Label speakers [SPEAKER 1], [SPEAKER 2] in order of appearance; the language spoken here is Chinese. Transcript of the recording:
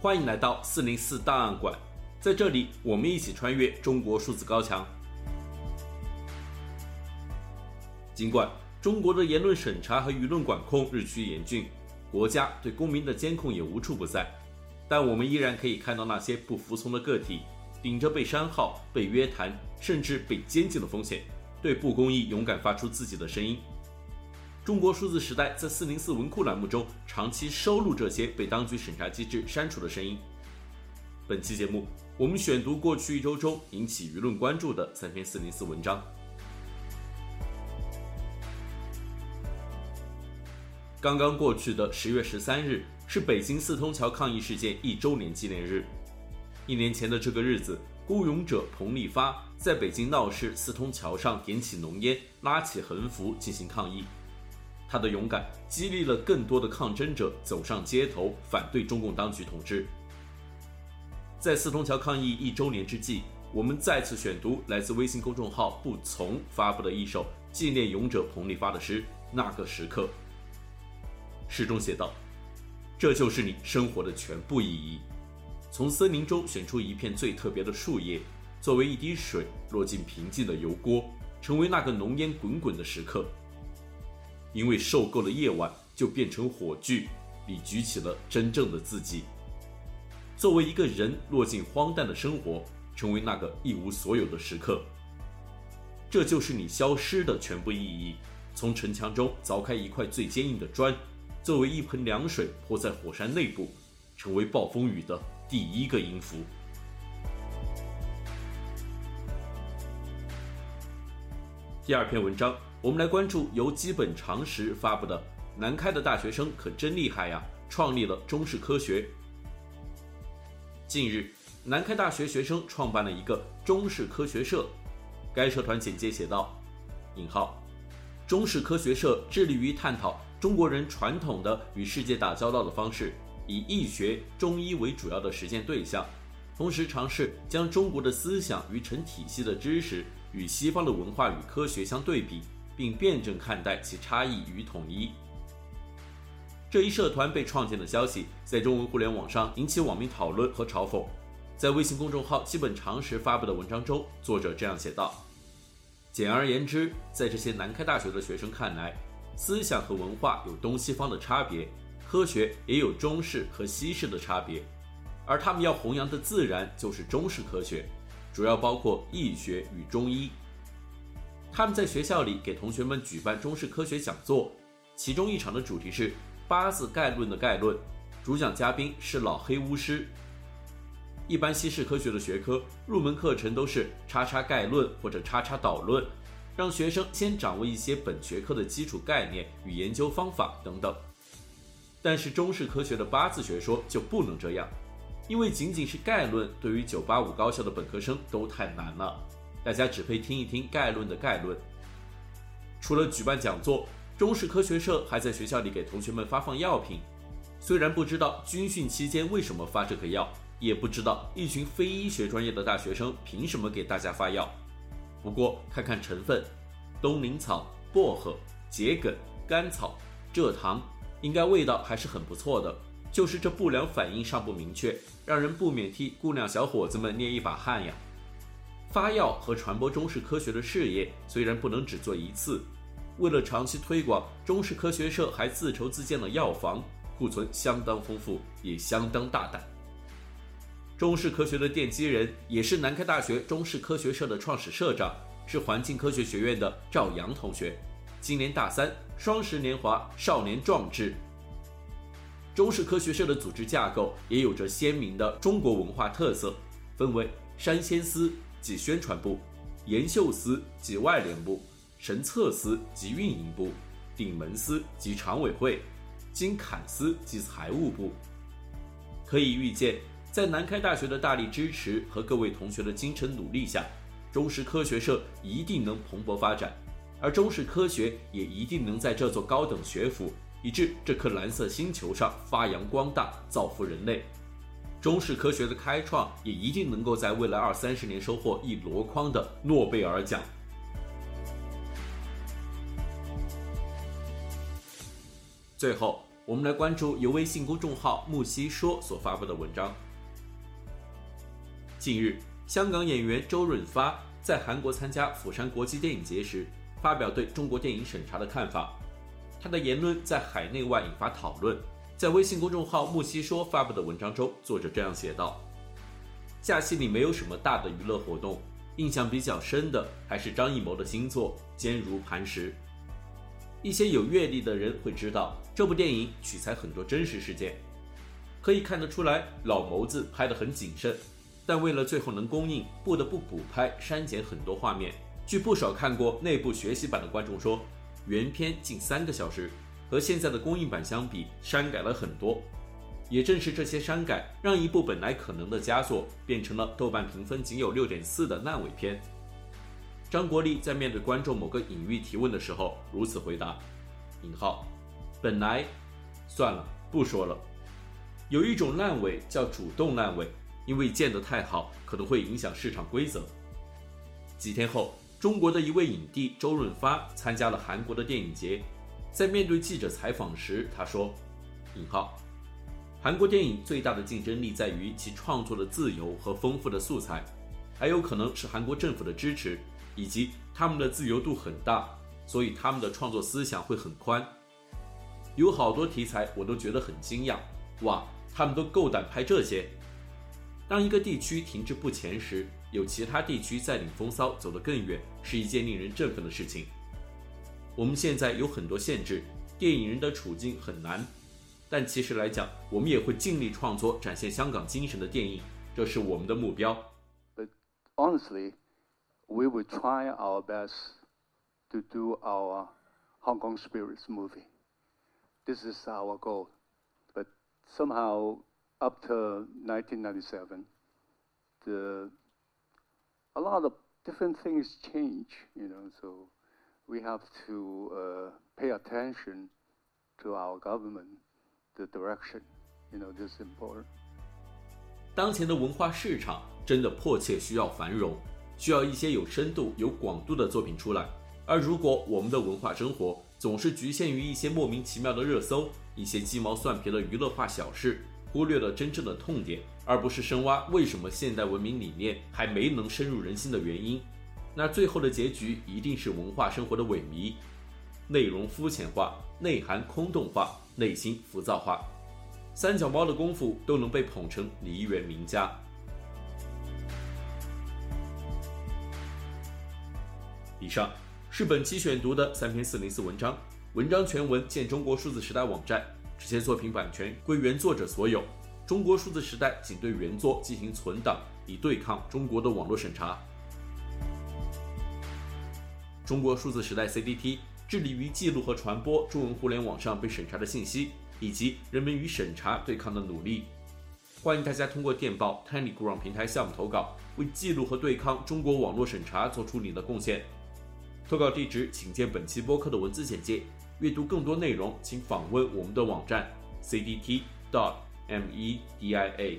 [SPEAKER 1] 欢迎来到四零四档案馆，在这里，我们一起穿越中国数字高墙。尽管中国的言论审查和舆论管控日趋严峻，国家对公民的监控也无处不在，但我们依然可以看到那些不服从的个体，顶着被删号、被约谈，甚至被监禁的风险，对不公义勇敢发出自己的声音。中国数字时代在四零四文库栏目中长期收录这些被当局审查机制删除的声音。本期节目，我们选读过去一周中引起舆论关注的三篇四零四文章。刚刚过去的十月十三日是北京四通桥抗议事件一周年纪念日。一年前的这个日子，孤勇者彭立发在北京闹市四通桥上点起浓烟，拉起横幅进行抗议。他的勇敢激励了更多的抗争者走上街头，反对中共当局统治。在四通桥抗议一周年之际，我们再次选读来自微信公众号“不从”发布的一首纪念勇者彭丽发的诗《那个时刻》。诗中写道：“这就是你生活的全部意义。从森林中选出一片最特别的树叶，作为一滴水落进平静的油锅，成为那个浓烟滚滚的时刻。”因为受够了夜晚，就变成火炬，你举起了真正的自己。作为一个人，落进荒诞的生活，成为那个一无所有的时刻。这就是你消失的全部意义。从城墙中凿开一块最坚硬的砖，作为一盆凉水泼在火山内部，成为暴风雨的第一个音符。第二篇文章。我们来关注由基本常识发布的《南开的大学生可真厉害呀》，创立了中式科学。近日，南开大学学生创办了一个中式科学社。该社团简介写道：“引号，中式科学社致力于探讨中国人传统的与世界打交道的方式，以易学、中医为主要的实践对象，同时尝试将中国的思想与成体系的知识与西方的文化与科学相对比。”并辩证看待其差异与统一。这一社团被创建的消息在中文互联网上引起网民讨论和嘲讽。在微信公众号“基本常识”发布的文章中，作者这样写道：“简而言之，在这些南开大学的学生看来，思想和文化有东西方的差别，科学也有中式和西式的差别，而他们要弘扬的自然就是中式科学，主要包括易学与中医。”他们在学校里给同学们举办中式科学讲座，其中一场的主题是八字概论的概论，主讲嘉宾是老黑巫师。一般西式科学的学科入门课程都是叉叉概论或者叉叉导论，让学生先掌握一些本学科的基础概念与研究方法等等。但是中式科学的八字学说就不能这样，因为仅仅是概论对于985高校的本科生都太难了。大家只配听一听概论的概论。除了举办讲座，中视科学社还在学校里给同学们发放药品。虽然不知道军训期间为什么发这个药，也不知道一群非医学专业的大学生凭什么给大家发药。不过看看成分，冬凌草、薄荷、桔梗、甘草、蔗糖，应该味道还是很不错的。就是这不良反应尚不明确，让人不免替姑娘小伙子们捏一把汗呀。发药和传播中式科学的事业虽然不能只做一次，为了长期推广，中式科学社还自筹自建了药房，库存相当丰富，也相当大胆。中式科学的奠基人也是南开大学中式科学社的创始社长，是环境科学学院的赵阳同学，今年大三，双十年华，少年壮志。中视科学社的组织架构也有着鲜明的中国文化特色，分为山仙司。及宣传部，研秀司及外联部，神策司及运营部，顶门司及常委会，金坎司及财务部。可以预见，在南开大学的大力支持和各位同学的精诚努力下，中视科学社一定能蓬勃发展，而中视科学也一定能在这座高等学府，以致这颗蓝色星球上发扬光大，造福人类。中式科学的开创也一定能够在未来二三十年收获一箩筐的诺贝尔奖。最后，我们来关注由微信公众号木西说所发布的文章。近日，香港演员周润发在韩国参加釜山国际电影节时，发表对中国电影审查的看法。他的言论在海内外引发讨论。在微信公众号木西说发布的文章中，作者这样写道：“假期里没有什么大的娱乐活动，印象比较深的还是张艺谋的新作《坚如磐石》。一些有阅历的人会知道，这部电影取材很多真实事件，可以看得出来，老谋子拍得很谨慎。”但为了最后能公映，不得不补拍、删减很多画面。据不少看过内部学习版的观众说，原片近三个小时，和现在的公映版相比，删改了很多。也正是这些删改，让一部本来可能的佳作，变成了豆瓣评分仅有六点四的烂尾片。张国立在面对观众某个隐喻提问的时候，如此回答：“引号，本来，算了，不说了。有一种烂尾叫主动烂尾。”因为建得太好，可能会影响市场规则。几天后，中国的一位影帝周润发参加了韩国的电影节，在面对记者采访时，他说：“引号，韩国电影最大的竞争力在于其创作的自由和丰富的素材，还有可能是韩国政府的支持，以及他们的自由度很大，所以他们的创作思想会很宽。有好多题材我都觉得很惊讶，哇，他们都够胆拍这些。”当一个地区停滞不前时，有其他地区在领风骚走得更远，是一件令人振奋的事情。我们现在有很多限制，电影人的处境很难，但其实来讲，我们也会尽力创作展现香港精神的电影，这是我们的目标。
[SPEAKER 2] But honestly, we will try our best to do our Hong Kong spirits movie. This is our goal. But somehow. Up to 1997, the a lot of different things change, you know. So we have to uh, pay attention to our government, the direction, you know. This is important.
[SPEAKER 1] 当前的文化市场真的迫切需要繁荣，需要一些有深度、有广度的作品出来。而如果我们的文化生活总是局限于一些莫名其妙的热搜，一些鸡毛蒜皮的娱乐化小事。忽略了真正的痛点，而不是深挖为什么现代文明理念还没能深入人心的原因，那最后的结局一定是文化生活的萎靡，内容肤浅化，内涵空洞化，内心浮躁化，三脚猫的功夫都能被捧成梨园名家。以上是本期选读的三篇四零四文章，文章全文见中国数字时代网站。这些作品版权归原作者所有，中国数字时代仅对原作进行存档，以对抗中国的网络审查。中国数字时代 CDT 致力于记录和传播中文互联网上被审查的信息，以及人们与审查对抗的努力。欢迎大家通过电报 TinyGround 平台项目投稿，为记录和对抗中国网络审查做出你的贡献。投稿地址请见本期播客的文字简介。阅读更多内容，请访问我们的网站 cdt.dot.media。